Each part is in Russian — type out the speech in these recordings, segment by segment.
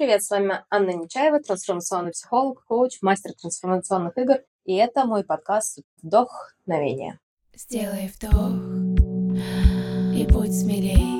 привет! С вами Анна Нечаева, трансформационный психолог, коуч, мастер трансформационных игр. И это мой подкаст «Вдохновение». Сделай вдох и будь смелей.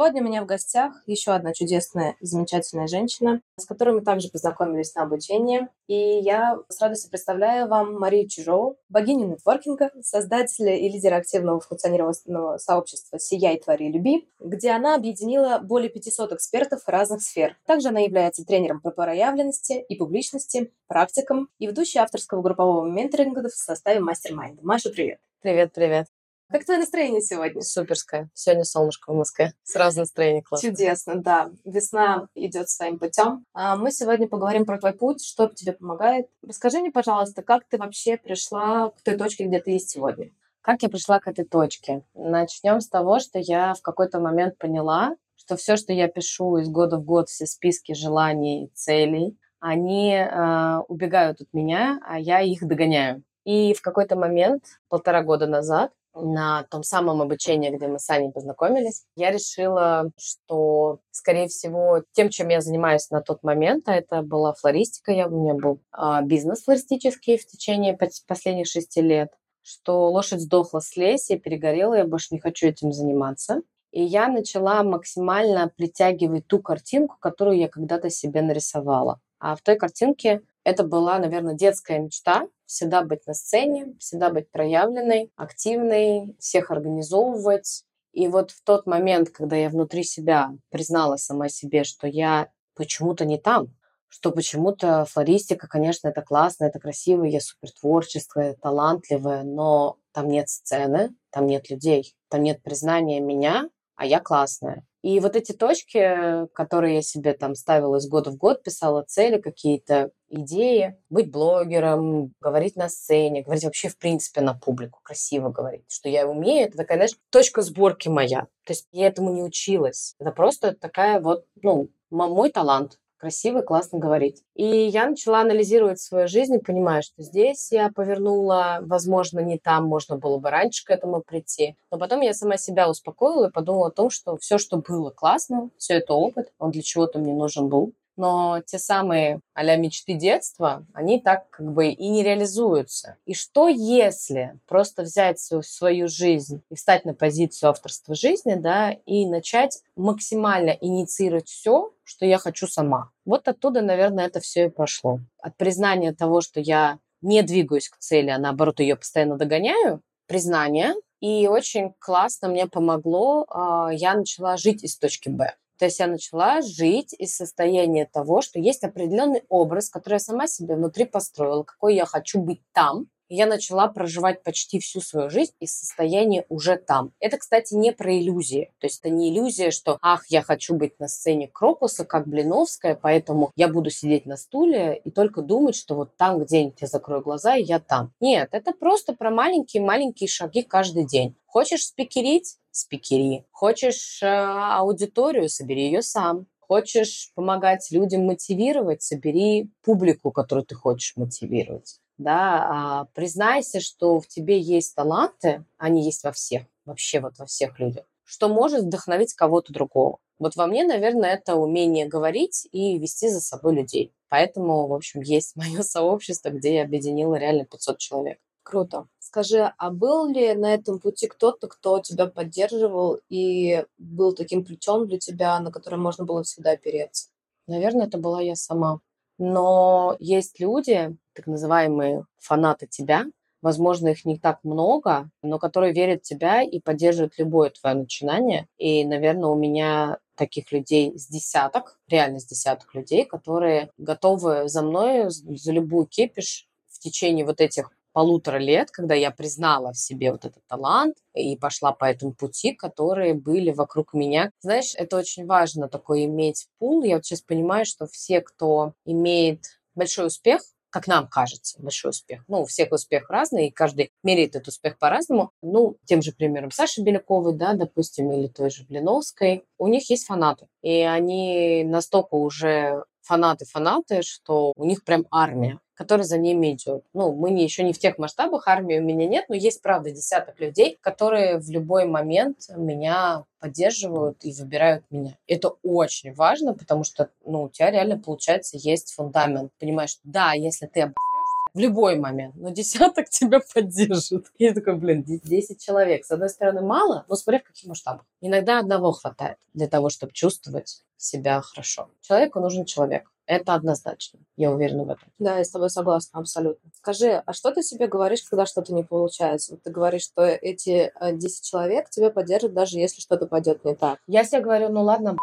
Сегодня у меня в гостях еще одна чудесная замечательная женщина, с которой мы также познакомились на обучении. И я с радостью представляю вам Марию Чижову, богиню нетворкинга, создателя и лидера активного функционированного сообщества «Сияй, твори, люби», где она объединила более 500 экспертов разных сфер. Также она является тренером по проявленности и публичности, практиком и ведущей авторского группового менторинга в составе мастер-майнда. Маша, привет! Привет, привет. Как твое настроение сегодня? Суперское. Сегодня солнышко в Москве. Сразу настроение классное. Чудесно, да. Весна идет своим путем. А мы сегодня поговорим про твой путь, что тебе помогает. Расскажи мне, пожалуйста, как ты вообще пришла к той точке, где ты есть сегодня? Как я пришла к этой точке? Начнем с того, что я в какой-то момент поняла, что все, что я пишу из года в год, все списки желаний, целей, они э, убегают от меня, а я их догоняю. И в какой-то момент, полтора года назад, на том самом обучении, где мы с Аней познакомились, я решила, что, скорее всего, тем, чем я занимаюсь на тот момент, а это была флористика, я, у меня был а, бизнес флористический в течение последних шести лет, что лошадь сдохла с леси, перегорела, я больше не хочу этим заниматься. И я начала максимально притягивать ту картинку, которую я когда-то себе нарисовала. А в той картинке это была, наверное, детская мечта всегда быть на сцене, всегда быть проявленной, активной, всех организовывать. И вот в тот момент, когда я внутри себя признала сама себе, что я почему-то не там, что почему-то флористика, конечно, это классно, это красиво, я супер творческая, талантливая, но там нет сцены, там нет людей, там нет признания меня, а я классная. И вот эти точки, которые я себе там ставила из года в год, писала цели, какие-то идеи, быть блогером, говорить на сцене, говорить вообще в принципе на публику, красиво говорить, что я умею, это такая, знаешь, точка сборки моя. То есть я этому не училась. Это просто такая вот, ну, мой талант красиво и классно говорить. И я начала анализировать свою жизнь и понимаю, что здесь я повернула, возможно, не там, можно было бы раньше к этому прийти. Но потом я сама себя успокоила и подумала о том, что все, что было классно, все это опыт, он для чего-то мне нужен был но те самые а мечты детства, они так как бы и не реализуются. И что если просто взять свою, свою жизнь и встать на позицию авторства жизни, да, и начать максимально инициировать все, что я хочу сама. Вот оттуда, наверное, это все и пошло. От признания того, что я не двигаюсь к цели, а наоборот ее постоянно догоняю, признание, и очень классно мне помогло, а, я начала жить из точки Б. То есть я начала жить из состояния того, что есть определенный образ, который я сама себе внутри построила, какой я хочу быть там. Я начала проживать почти всю свою жизнь из состояния уже там. Это, кстати, не про иллюзии. То есть это не иллюзия, что «ах, я хочу быть на сцене Крокуса, как Блиновская, поэтому я буду сидеть на стуле и только думать, что вот там где-нибудь я закрою глаза, и я там». Нет, это просто про маленькие-маленькие шаги каждый день. Хочешь спикерить? спикери. Хочешь э, аудиторию, собери ее сам. Хочешь помогать людям мотивировать, собери публику, которую ты хочешь мотивировать. Да, а, признайся, что в тебе есть таланты, они есть во всех, вообще вот во всех людях, что может вдохновить кого-то другого. Вот во мне, наверное, это умение говорить и вести за собой людей. Поэтому, в общем, есть мое сообщество, где я объединила реально 500 человек. Круто. Скажи, а был ли на этом пути кто-то, кто тебя поддерживал и был таким плечом для тебя, на которое можно было всегда опереться? Наверное, это была я сама. Но есть люди, так называемые фанаты тебя, возможно, их не так много, но которые верят в тебя и поддерживают любое твое начинание. И, наверное, у меня таких людей с десяток, реально с десяток людей, которые готовы за мной, за любую кипиш в течение вот этих полутора лет, когда я признала в себе вот этот талант и пошла по этому пути, которые были вокруг меня. Знаешь, это очень важно такой иметь пул. Я вот сейчас понимаю, что все, кто имеет большой успех, как нам кажется, большой успех. Ну, у всех успех разный, и каждый меряет этот успех по-разному. Ну, тем же примером Саши Беляковой, да, допустим, или той же Блиновской, у них есть фанаты. И они настолько уже фанаты-фанаты, что у них прям армия которая за ними идет. Ну, мы не, еще не в тех масштабах, армии у меня нет, но есть, правда, десяток людей, которые в любой момент меня поддерживают и выбирают меня. Это очень важно, потому что, ну, у тебя реально, получается, есть фундамент. Понимаешь, да, если ты обосрешься, в любой момент, но десяток тебя поддержит. Я такой, блин, 10 человек. С одной стороны, мало, но смотря в каких масштабах. Иногда одного хватает для того, чтобы чувствовать себя хорошо. Человеку нужен человек. Это однозначно. Я уверена в этом. Да, я с тобой согласна, абсолютно. Скажи, а что ты себе говоришь, когда что-то не получается? Вот ты говоришь, что эти 10 человек тебя поддержат, даже если что-то пойдет не так. Я себе говорю, ну ладно,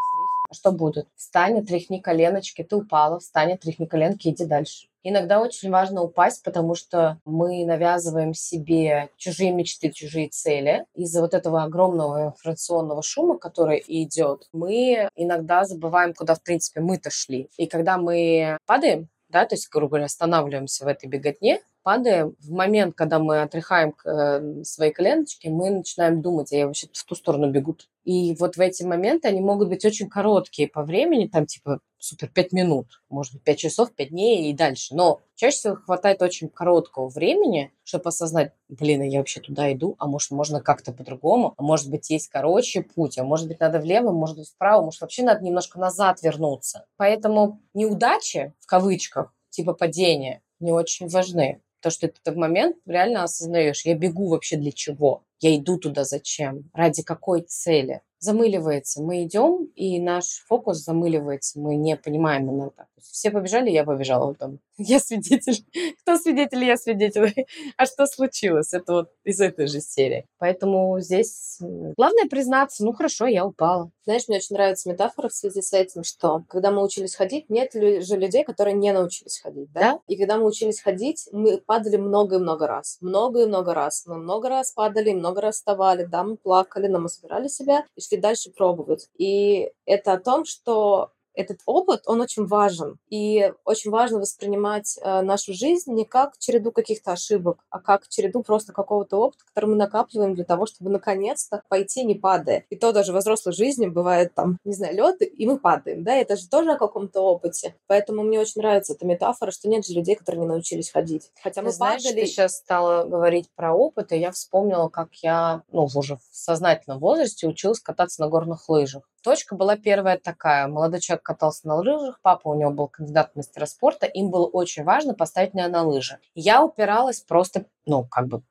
что будет? Встань, тряхни коленочки, ты упала, встань, тряхни коленки, иди дальше. Иногда очень важно упасть, потому что мы навязываем себе чужие мечты, чужие цели. Из-за вот этого огромного информационного шума, который идет, мы иногда забываем, куда, в принципе, мы-то шли. И когда мы падаем, да, то есть, грубо говоря, останавливаемся в этой беготне, падаем, в момент, когда мы отряхаем э, свои коленочки, мы начинаем думать, а я вообще в ту сторону бегу. И вот в эти моменты они могут быть очень короткие по времени, там типа супер, пять минут, может быть, пять часов, пять дней и дальше. Но чаще всего хватает очень короткого времени, чтобы осознать, блин, а я вообще туда иду, а может, можно как-то по-другому, а может быть, есть короче путь, а может быть, надо влево, может быть, вправо, может, вообще надо немножко назад вернуться. Поэтому неудачи, в кавычках, типа падения, не очень важны. То, что ты в момент реально осознаешь, я бегу вообще для чего? Я иду туда зачем? Ради какой цели? замыливается. Мы идем, и наш фокус замыливается. Мы не понимаем иногда. Все побежали, я побежала. Там. Я свидетель. Кто свидетель, я свидетель. А что случилось? Это вот из этой же серии. Поэтому здесь главное признаться, ну хорошо, я упала. Знаешь, мне очень нравится метафора в связи с этим, что когда мы учились ходить, нет же людей, которые не научились ходить, да? да? И когда мы учились ходить, мы падали много и много раз. Много и много раз. Мы много раз падали, много раз вставали, да, мы плакали, но мы собирали себя и шли дальше пробовать. И это о том, что этот опыт, он очень важен. И очень важно воспринимать э, нашу жизнь не как череду каких-то ошибок, а как череду просто какого-то опыта, который мы накапливаем для того, чтобы наконец-то пойти не падая. И то даже в взрослой жизни бывает там, не знаю, лед, и мы падаем, да, это же тоже о каком-то опыте. Поэтому мне очень нравится эта метафора, что нет же людей, которые не научились ходить. Хотя мы ты знаешь, падали... ты сейчас стала говорить про опыт, и я вспомнила, как я, ну, уже в сознательном возрасте училась кататься на горных лыжах. Точка была первая такая. Молодой человек катался на лыжах, папа у него был кандидат в мастера спорта, им было очень важно поставить меня на лыжи. Я упиралась просто, ну, как бы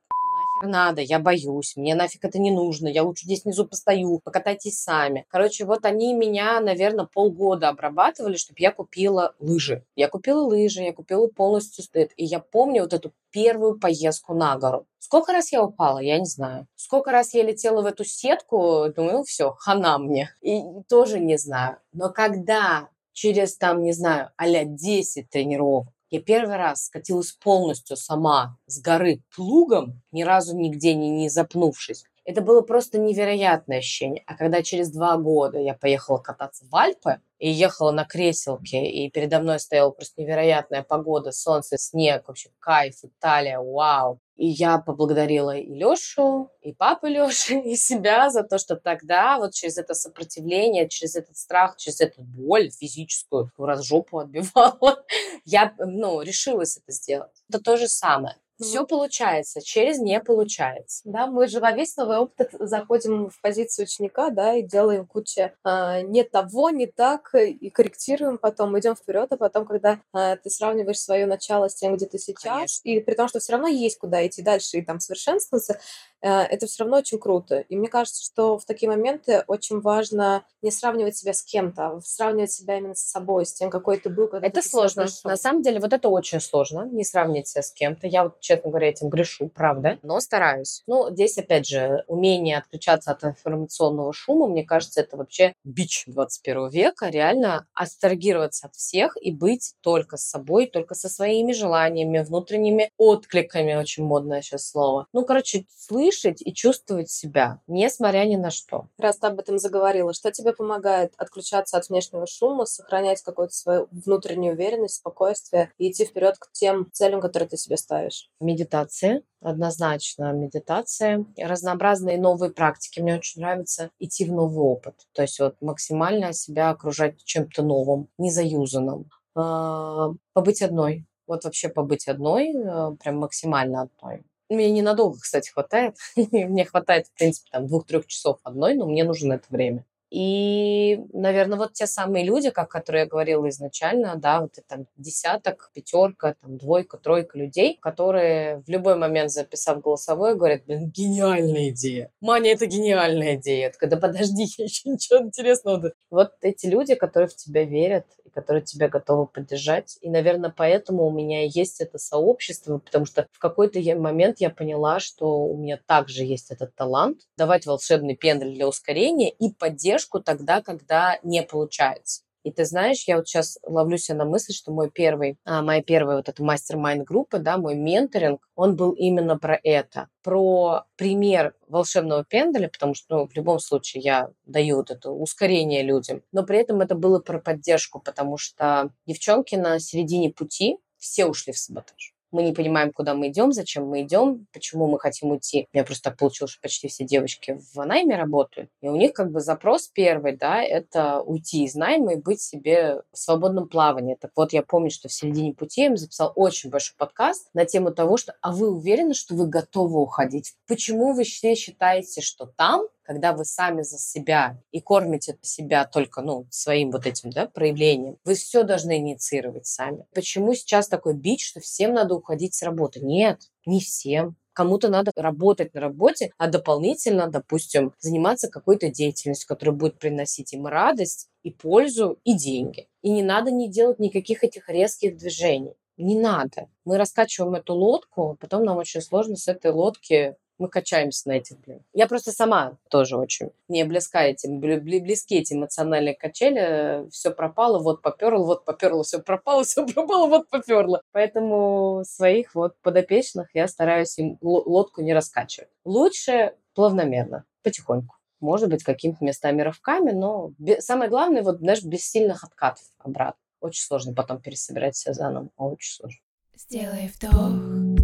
надо, я боюсь, мне нафиг это не нужно, я лучше здесь внизу постою, покатайтесь сами. Короче, вот они меня, наверное, полгода обрабатывали, чтобы я купила лыжи. Я купила лыжи, я купила полностью стыд. И я помню вот эту первую поездку на гору. Сколько раз я упала, я не знаю. Сколько раз я летела в эту сетку, думаю, все, хана мне. И тоже не знаю. Но когда через там, не знаю, а 10 тренировок я первый раз скатилась полностью сама с горы плугом, ни разу нигде не, не запнувшись. Это было просто невероятное ощущение. А когда через два года я поехала кататься в Альпы и ехала на креселке, и передо мной стояла просто невероятная погода, солнце, снег, вообще кайф, Италия, вау. И я поблагодарила и Лешу, и папу Леши, и себя за то, что тогда вот через это сопротивление, через этот страх, через эту боль физическую, раз жопу отбивала, я, ну, решилась это сделать. Это то же самое. Все получается, через не получается. Да, мы же во весь новый опыт заходим в позицию ученика, да, и делаем кучу э, не того, не так, и корректируем потом, идем вперед, а потом, когда э, ты сравниваешь свое начало с тем, где ты сейчас, Конечно. и при том, что все равно есть куда идти дальше и там совершенствоваться, это все равно очень круто. И мне кажется, что в такие моменты очень важно не сравнивать себя с кем-то, а сравнивать себя именно с собой, с тем, какой ты был, когда Это ты сложно. На самом деле, вот это очень сложно, не сравнить себя с кем-то. Я вот честно говоря, этим грешу, правда, но стараюсь. Ну, здесь, опять же, умение отключаться от информационного шума, мне кажется, это вообще бич 21 века, реально абстрагироваться от всех и быть только с собой, только со своими желаниями, внутренними откликами, очень модное сейчас слово. Ну, короче, слышь слышать и чувствовать себя, несмотря ни на что. Раз ты об этом заговорила, что тебе помогает отключаться от внешнего шума, сохранять какую-то свою внутреннюю уверенность, спокойствие и идти вперед к тем целям, которые ты себе ставишь? Медитация, однозначно медитация, разнообразные новые практики. Мне очень нравится идти в новый опыт, то есть вот максимально себя окружать чем-то новым, незаюзанным. А, побыть одной, вот вообще побыть одной, э, прям максимально одной. Мне ненадолго, кстати, хватает. мне хватает, в принципе, там двух-трех часов одной, но мне нужно это время. И, наверное, вот те самые люди, как которые я говорила изначально, да, вот это там десяток, пятерка, там двойка, тройка людей, которые в любой момент, записав голосовое, говорят, блин, гениальная идея. Маня, это гениальная идея. Я такая, да подожди, я еще ничего интересного. Вот эти люди, которые в тебя верят, которые тебя готовы поддержать. И, наверное, поэтому у меня есть это сообщество, потому что в какой-то момент я поняла, что у меня также есть этот талант давать волшебный пендель для ускорения и поддержку тогда, когда не получается. И ты знаешь, я вот сейчас ловлю себя на мысли, что мой первый, а, моя первая вот эта мастер-майнд группа, да, мой менторинг, он был именно про это, про пример волшебного пенделя, потому что, ну, в любом случае я даю вот это ускорение людям, но при этом это было про поддержку, потому что девчонки на середине пути все ушли в саботаж мы не понимаем, куда мы идем, зачем мы идем, почему мы хотим уйти. У меня просто так получилось, что почти все девочки в найме работают, и у них как бы запрос первый, да, это уйти из найма и быть себе в свободном плавании. Так вот, я помню, что в середине пути я им записал очень большой подкаст на тему того, что «А вы уверены, что вы готовы уходить? Почему вы считаете, что там когда вы сами за себя и кормите себя только ну, своим вот этим да, проявлением, вы все должны инициировать сами. Почему сейчас такой бич, что всем надо уходить с работы? Нет, не всем. Кому-то надо работать на работе, а дополнительно, допустим, заниматься какой-то деятельностью, которая будет приносить им радость и пользу, и деньги. И не надо не делать никаких этих резких движений. Не надо. Мы раскачиваем эту лодку, потом нам очень сложно с этой лодки мы качаемся на этих, блин. Я просто сама тоже очень не близка этим, близки эти эмоциональные качели. Все пропало, вот поперло, вот поперло, все пропало, все пропало, вот поперло. Поэтому своих вот подопечных я стараюсь им лодку не раскачивать. Лучше плавномерно, потихоньку. Может быть, какими-то местами рывками, но самое главное, вот, знаешь, без сильных откатов обратно. Очень сложно потом пересобирать себя заново, очень сложно. Сделай вдох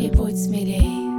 и будь смелей.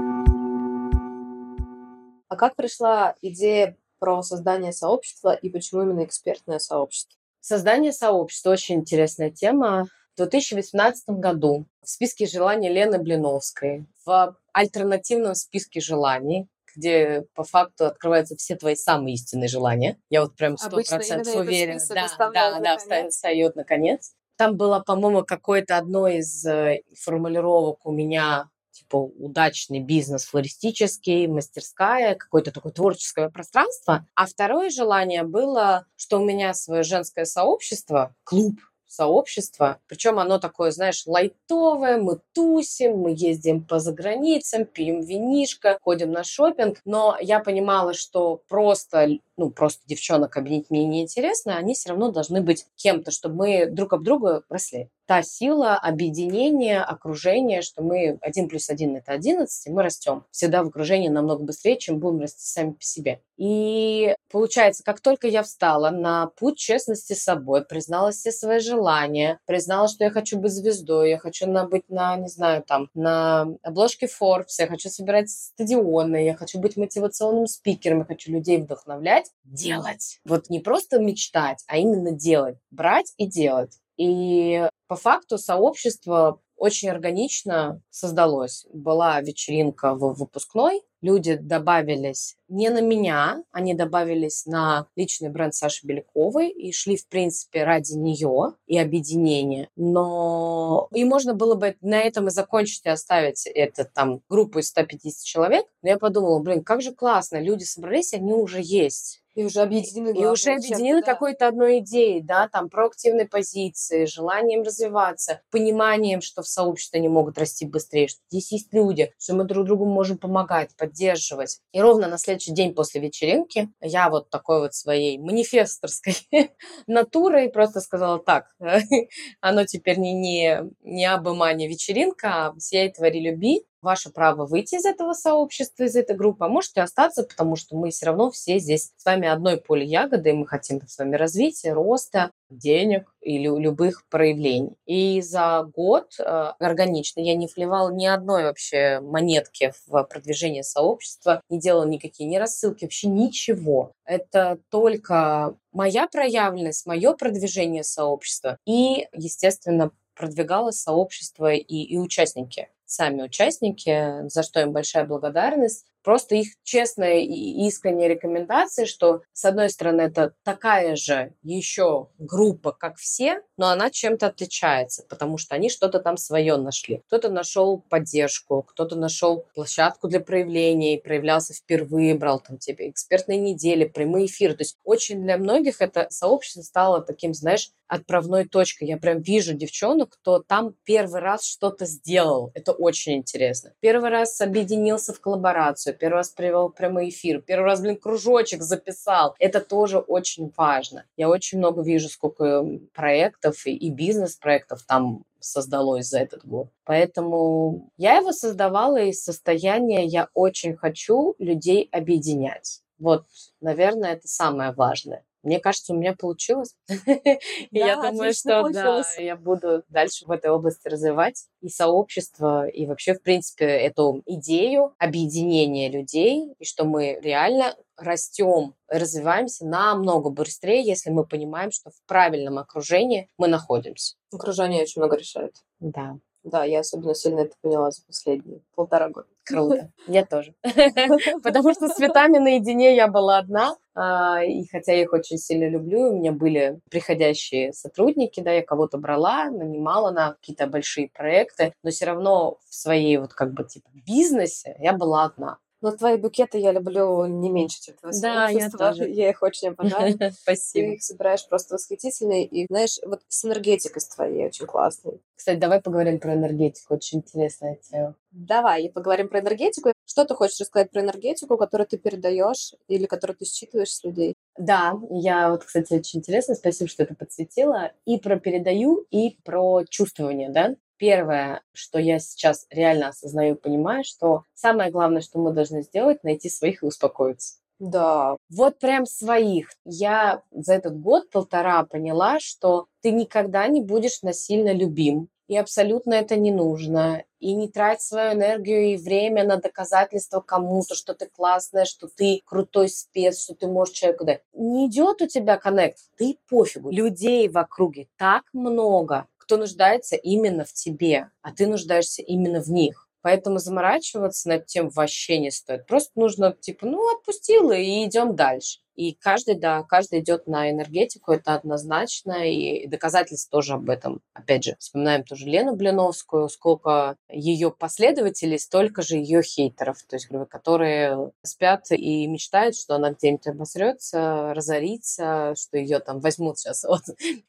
А как пришла идея про создание сообщества и почему именно экспертное сообщество? Создание сообщества – очень интересная тема. В 2018 году в списке желаний Лены Блиновской, в альтернативном списке желаний, где по факту открываются все твои самые истинные желания. Я вот прям сто процентов уверена. Да, да, да, встает, встает наконец. Там было, по-моему, какое-то одно из э, формулировок у меня типа удачный бизнес флористический, мастерская, какое-то такое творческое пространство. А второе желание было, что у меня свое женское сообщество, клуб, сообщество. Причем оно такое, знаешь, лайтовое, мы тусим, мы ездим по заграницам, пьем винишко, ходим на шопинг. Но я понимала, что просто ну, просто девчонок объединить мне неинтересно, они все равно должны быть кем-то, чтобы мы друг об друга росли. Та сила объединения, окружения, что мы один плюс один это 11, и мы растем. Всегда в окружении намного быстрее, чем будем расти сами по себе. И получается, как только я встала на путь честности с собой, признала все свои желания, признала, что я хочу быть звездой, я хочу на, быть на, не знаю, там, на обложке Forbes, я хочу собирать стадионы, я хочу быть мотивационным спикером, я хочу людей вдохновлять, делать. Вот не просто мечтать, а именно делать. Брать и делать. И по факту сообщество очень органично создалось. Была вечеринка в выпускной, люди добавились не на меня, они добавились на личный бренд Саши Беляковой и шли, в принципе, ради нее и объединения. Но и можно было бы на этом и закончить и оставить это там группу из 150 человек. Но я подумала, блин, как же классно, люди собрались, они уже есть. И уже объединены. И уже объединены да. какой-то одной идеей, да, там, проактивной позиции, желанием развиваться, пониманием, что в сообществе они могут расти быстрее, что здесь есть люди, что мы друг другу можем помогать, поддерживать. И ровно на следующий день после вечеринки я вот такой вот своей манифесторской натурой просто сказала так, оно теперь не, не, не абы вечеринка, а «Сияй, твори, люби», ваше право выйти из этого сообщества, из этой группы, а можете остаться, потому что мы все равно все здесь с вами одной поле ягоды, и мы хотим с вами развития, роста, денег или любых проявлений. И за год э, органично я не вливала ни одной вообще монетки в продвижение сообщества, не делала никакие ни рассылки, вообще ничего. Это только моя проявленность, мое продвижение сообщества и, естественно, продвигало сообщество и, и участники сами участники, за что им большая благодарность. Просто их честная и искренняя рекомендация, что, с одной стороны, это такая же еще группа, как все, но она чем-то отличается, потому что они что-то там свое нашли. Кто-то нашел поддержку, кто-то нашел площадку для проявления и проявлялся впервые, брал там тебе экспертные недели, прямые эфиры. То есть очень для многих это сообщество стало таким, знаешь, отправной точкой. Я прям вижу девчонок, кто там первый раз что-то сделал. Это очень интересно. Первый раз объединился в коллаборацию, первый раз привел прямой эфир, первый раз, блин, кружочек записал. Это тоже очень важно. Я очень много вижу, сколько проектов и бизнес-проектов там создалось за этот год. Поэтому я его создавала из состояния «я очень хочу людей объединять». Вот, наверное, это самое важное. Мне кажется, у меня получилось. И я думаю, что да, я буду дальше в этой области развивать и сообщество, и вообще, в принципе, эту идею объединения людей, и что мы реально растем, развиваемся намного быстрее, если мы понимаем, что в правильном окружении мы находимся. Окружение очень много решает. Да. Да, я особенно сильно это поняла за последние полтора года. Круто. Я тоже. Потому что с цветами наедине я была одна. А, и хотя я их очень сильно люблю, у меня были приходящие сотрудники, да, я кого-то брала, нанимала на какие-то большие проекты, но все равно в своей вот как бы типа бизнесе я была одна. Но твои букеты я люблю не меньше, чем твои Да, я тоже. Я их очень обожаю. Спасибо. Ты их собираешь просто восхитительные. И, знаешь, вот с энергетикой с твоей очень классной. Кстати, давай поговорим про энергетику. Очень интересная тема. Давай, поговорим про энергетику. Что ты хочешь рассказать про энергетику, которую ты передаешь или которую ты считываешь с людей? Да, я вот, кстати, очень интересно, спасибо, что это подсветила. И про передаю, и про чувствование, да? Первое, что я сейчас реально осознаю и понимаю, что самое главное, что мы должны сделать, найти своих и успокоиться. Да. Вот прям своих. Я за этот год-полтора поняла, что ты никогда не будешь насильно любим, и абсолютно это не нужно. И не трать свою энергию и время на доказательство кому-то, что ты классная, что ты крутой спец, что ты можешь человеку дать. Не идет у тебя коннект, ты пофигу. Людей в округе так много, кто нуждается именно в тебе, а ты нуждаешься именно в них. Поэтому заморачиваться над тем вообще не стоит. Просто нужно, типа, ну, отпустила и идем дальше. И каждый, да, каждый идет на энергетику, это однозначно, и доказательств тоже об этом. Опять же, вспоминаем тоже Лену Блиновскую, сколько ее последователей, столько же ее хейтеров, то есть, которые спят и мечтают, что она где-нибудь обосрется, разорится, что ее там возьмут сейчас вот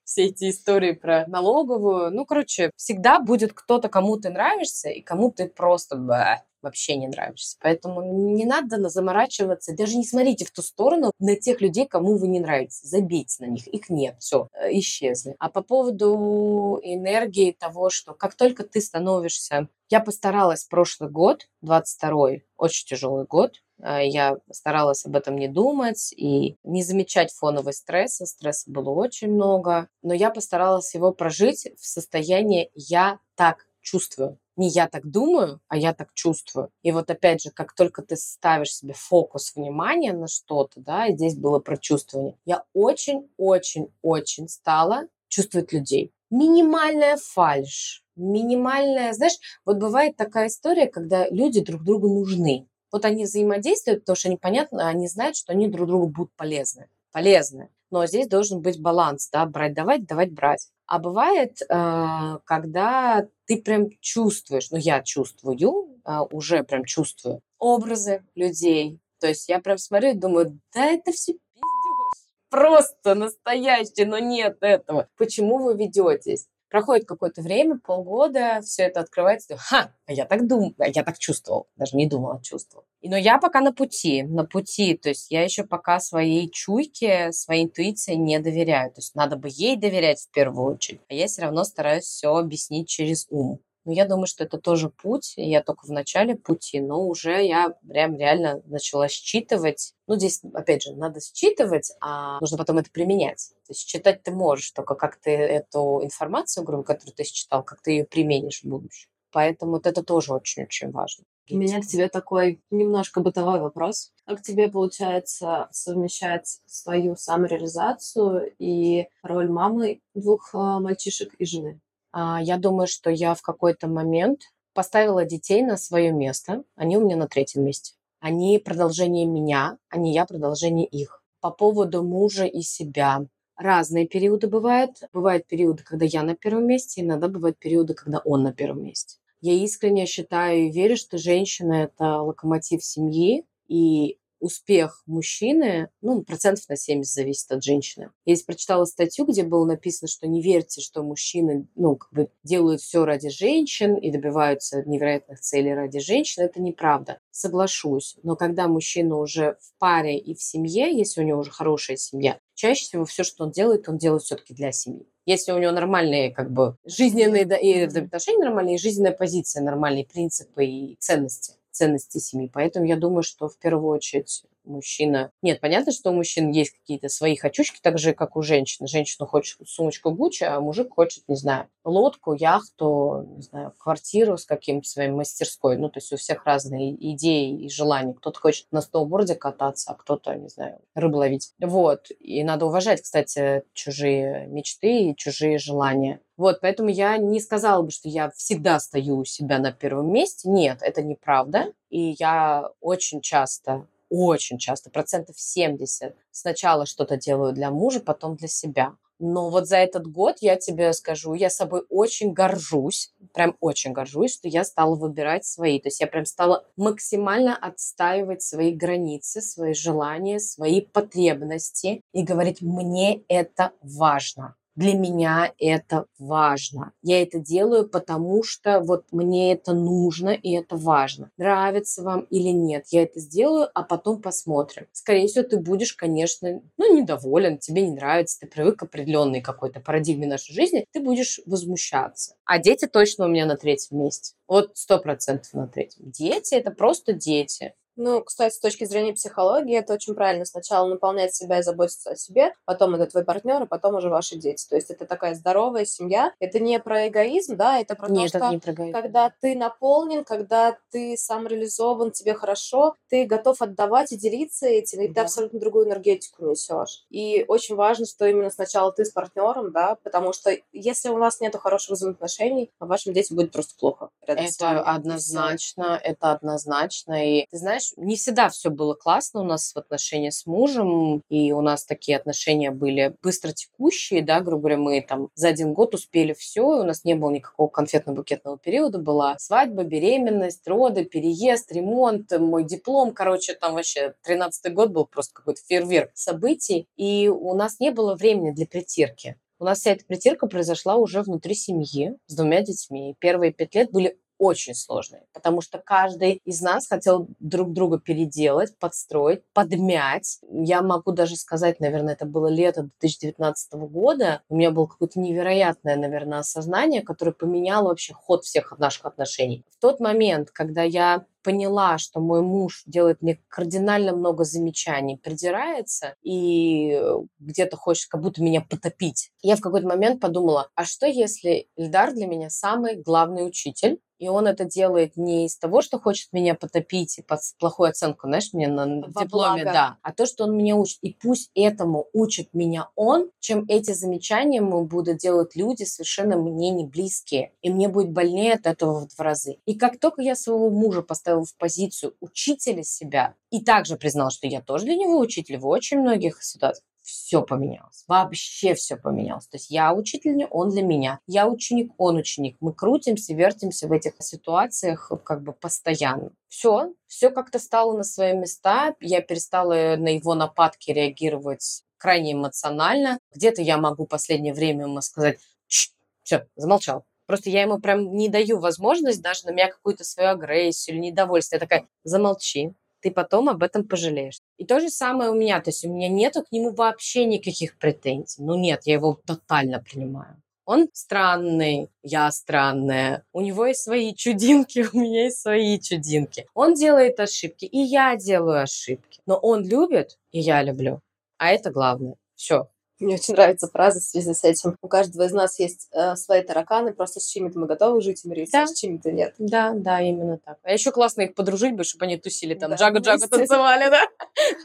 все эти истории про налоговую. Ну, короче, всегда будет кто-то, кому ты нравишься, и кому ты просто бэ, вообще не нравишься. Поэтому не надо заморачиваться, даже не смотрите в ту сторону на тех людей, кому вы не нравитесь. Забейте на них, их нет, все, э, исчезли. А по поводу энергии того, что как только ты становишься... Я постаралась прошлый год, 22-й, очень тяжелый год, э, я старалась об этом не думать и не замечать фоновый стресса. Стресса было очень много. Но я постаралась его прожить в состоянии «я так чувствую» не я так думаю, а я так чувствую. И вот опять же, как только ты ставишь себе фокус внимания на что-то, да, и здесь было про чувствование, я очень-очень-очень стала чувствовать людей. Минимальная фальш, минимальная, знаешь, вот бывает такая история, когда люди друг другу нужны. Вот они взаимодействуют, потому что они понятно, они знают, что они друг другу будут полезны. Полезны. Но здесь должен быть баланс, да, брать, давать, давать, брать. А бывает, э, когда ты прям чувствуешь, ну я чувствую, а, уже прям чувствую образы людей. То есть я прям смотрю и думаю, да это все пиздеж. Просто настоящий, но нет этого. Почему вы ведетесь? Проходит какое-то время, полгода, все это открывается, ха, а я так думал, я так чувствовал, даже не думал, а чувствовал. Но я пока на пути, на пути, то есть я еще пока своей чуйке, своей интуиции не доверяю. То есть надо бы ей доверять в первую очередь, а я все равно стараюсь все объяснить через ум. Но я думаю, что это тоже путь. Я только в начале пути, но уже я прям реально начала считывать. Ну, здесь, опять же, надо считывать, а нужно потом это применять. То есть читать ты можешь, только как ты эту информацию, грубо, которую ты считал, как ты ее применишь в будущем. Поэтому вот это тоже очень-очень важно. У меня к тебе такой немножко бытовой вопрос. Как тебе получается совмещать свою самореализацию и роль мамы двух а, мальчишек и жены? А, я думаю, что я в какой-то момент поставила детей на свое место. Они у меня на третьем месте. Они продолжение меня, а не я продолжение их. По поводу мужа и себя. Разные периоды бывают. Бывают периоды, когда я на первом месте, иногда бывают периоды, когда он на первом месте. Я искренне считаю и верю, что женщина – это локомотив семьи, и успех мужчины, ну, процентов на 70 зависит от женщины. Я здесь прочитала статью, где было написано, что не верьте, что мужчины, ну, как бы делают все ради женщин и добиваются невероятных целей ради женщин. Это неправда. Соглашусь. Но когда мужчина уже в паре и в семье, если у него уже хорошая семья, чаще всего все, что он делает, он делает все-таки для семьи. Если у него нормальные как бы жизненные да, и отношения нормальные, и жизненная позиция нормальные, принципы и ценности ценности семьи. Поэтому я думаю, что в первую очередь мужчина... Нет, понятно, что у мужчин есть какие-то свои хочучки, так же, как у женщин. Женщина хочет сумочку Гуччи, а мужик хочет, не знаю, лодку, яхту, не знаю, квартиру с каким-то своим мастерской. Ну, то есть у всех разные идеи и желания. Кто-то хочет на сноуборде кататься, а кто-то, не знаю, рыбу ловить. Вот. И надо уважать, кстати, чужие мечты и чужие желания. Вот, поэтому я не сказала бы, что я всегда стою у себя на первом месте. Нет, это неправда. И я очень часто очень часто, процентов 70. Сначала что-то делаю для мужа, потом для себя. Но вот за этот год, я тебе скажу, я собой очень горжусь, прям очень горжусь, что я стала выбирать свои. То есть я прям стала максимально отстаивать свои границы, свои желания, свои потребности и говорить, мне это важно для меня это важно. Я это делаю, потому что вот мне это нужно и это важно. Нравится вам или нет, я это сделаю, а потом посмотрим. Скорее всего, ты будешь, конечно, ну, недоволен, тебе не нравится, ты привык к определенной какой-то парадигме нашей жизни, ты будешь возмущаться. А дети точно у меня на третьем месте. Вот сто процентов на третьем. Дети – это просто дети. Ну, кстати, с точки зрения психологии, это очень правильно. Сначала наполнять себя и заботиться о себе, потом это твой партнер, а потом уже ваши дети. То есть это такая здоровая семья. Это не про эгоизм, да, это про Нет, то, что не про эгоизм. когда ты наполнен, когда ты сам реализован, тебе хорошо, ты готов отдавать и делиться этим, и да. ты абсолютно другую энергетику несешь. И очень важно, что именно сначала ты с партнером, да, потому что если у вас нет хороших взаимоотношений, вашим детям будет просто плохо. Это однозначно, это однозначно. И ты знаешь, знаешь, не всегда все было классно у нас в отношениях с мужем, и у нас такие отношения были быстро текущие, да, грубо говоря, мы там за один год успели все, у нас не было никакого конфетно-букетного периода, была свадьба, беременность, роды, переезд, ремонт, мой диплом, короче, там вообще 13-й год был просто какой-то фейерверк событий, и у нас не было времени для притирки. У нас вся эта притирка произошла уже внутри семьи с двумя детьми. Первые пять лет были очень сложные, потому что каждый из нас хотел друг друга переделать, подстроить, подмять. Я могу даже сказать, наверное, это было лето 2019 года. У меня было какое-то невероятное, наверное, осознание, которое поменяло вообще ход всех наших отношений. В тот момент, когда я поняла, что мой муж делает мне кардинально много замечаний, придирается и где-то хочет как будто меня потопить. Я в какой-то момент подумала, а что если Ильдар для меня самый главный учитель, и он это делает не из того, что хочет меня потопить и под плохую оценку, знаешь, мне на Во дипломе, благо. да, а то, что он меня учит. И пусть этому учит меня он, чем эти замечания ему будут делать люди совершенно мне не близкие. И мне будет больнее от этого в разы. И как только я своего мужа поставила в позицию учителя себя, и также признала, что я тоже для него учитель в очень многих ситуациях, все поменялось. Вообще все поменялось. То есть я учитель, он для меня. Я ученик, он ученик. Мы крутимся, вертимся в этих ситуациях как бы постоянно. Все, все как-то стало на свои места. Я перестала на его нападки реагировать крайне эмоционально. Где-то я могу последнее время ему сказать, все, замолчал. Просто я ему прям не даю возможность даже на меня какую-то свою агрессию или недовольство. Я такая, замолчи, ты потом об этом пожалеешь. И то же самое у меня, то есть у меня нету к нему вообще никаких претензий. Ну нет, я его тотально принимаю. Он странный, я странная. У него есть свои чудинки, у меня есть свои чудинки. Он делает ошибки, и я делаю ошибки. Но он любит, и я люблю. А это главное. Все. Мне очень нравится фраза в связи с этим. У каждого из нас есть э, свои тараканы, просто с чьими-то мы готовы жить и мириться, Да. а с чьими-то нет. Да, да, именно так. А еще классно их подружить бы, чтобы они тусили там, Да, джагу-джагу вместе. танцевали, да?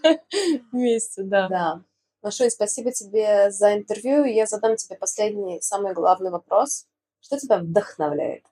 Вместе, да. Да. Машунь, спасибо тебе за интервью. Я задам тебе последний, самый главный вопрос. Что тебя вдохновляет?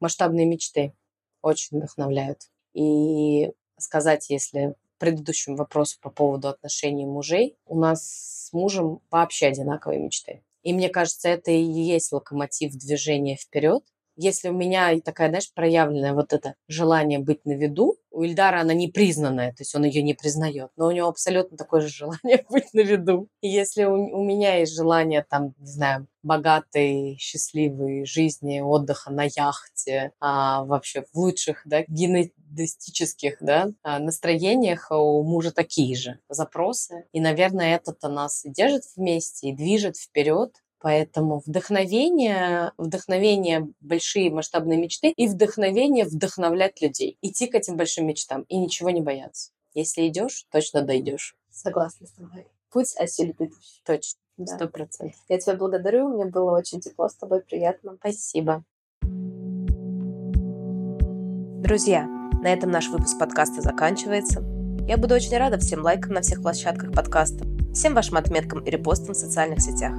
масштабные мечты очень вдохновляют. И сказать, если предыдущему вопросу по поводу отношений мужей, у нас с мужем вообще одинаковые мечты. И мне кажется, это и есть локомотив движения вперед. Если у меня такая, знаешь, проявленная вот это желание быть на виду, у Ильдара она не признанная, то есть он ее не признает, но у него абсолютно такое же желание быть на виду. Если у, у меня есть желание там, не знаю, богатой, счастливой жизни, отдыха на яхте, а, вообще в лучших, да, генетических, да, а, настроениях, а у мужа такие же запросы. И, наверное, это-то нас и держит вместе, и движет вперед. Поэтому вдохновение, вдохновение большие масштабные мечты и вдохновение вдохновлять людей. Идти к этим большим мечтам и ничего не бояться. Если идешь, точно дойдешь. Согласна с тобой. Путь осилит идущий. Точно. Да. Сто процентов. Я тебя благодарю. Мне было очень тепло с тобой, приятно. Спасибо. Друзья, на этом наш выпуск подкаста заканчивается. Я буду очень рада всем лайкам на всех площадках подкаста, всем вашим отметкам и репостам в социальных сетях.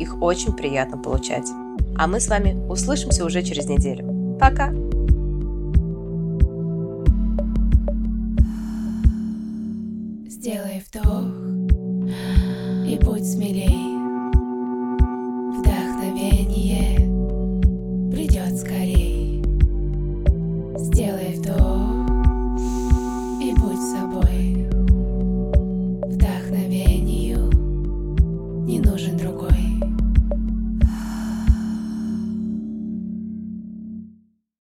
Их очень приятно получать. А мы с вами услышимся уже через неделю. Пока! Сделай вдох и будь смелей.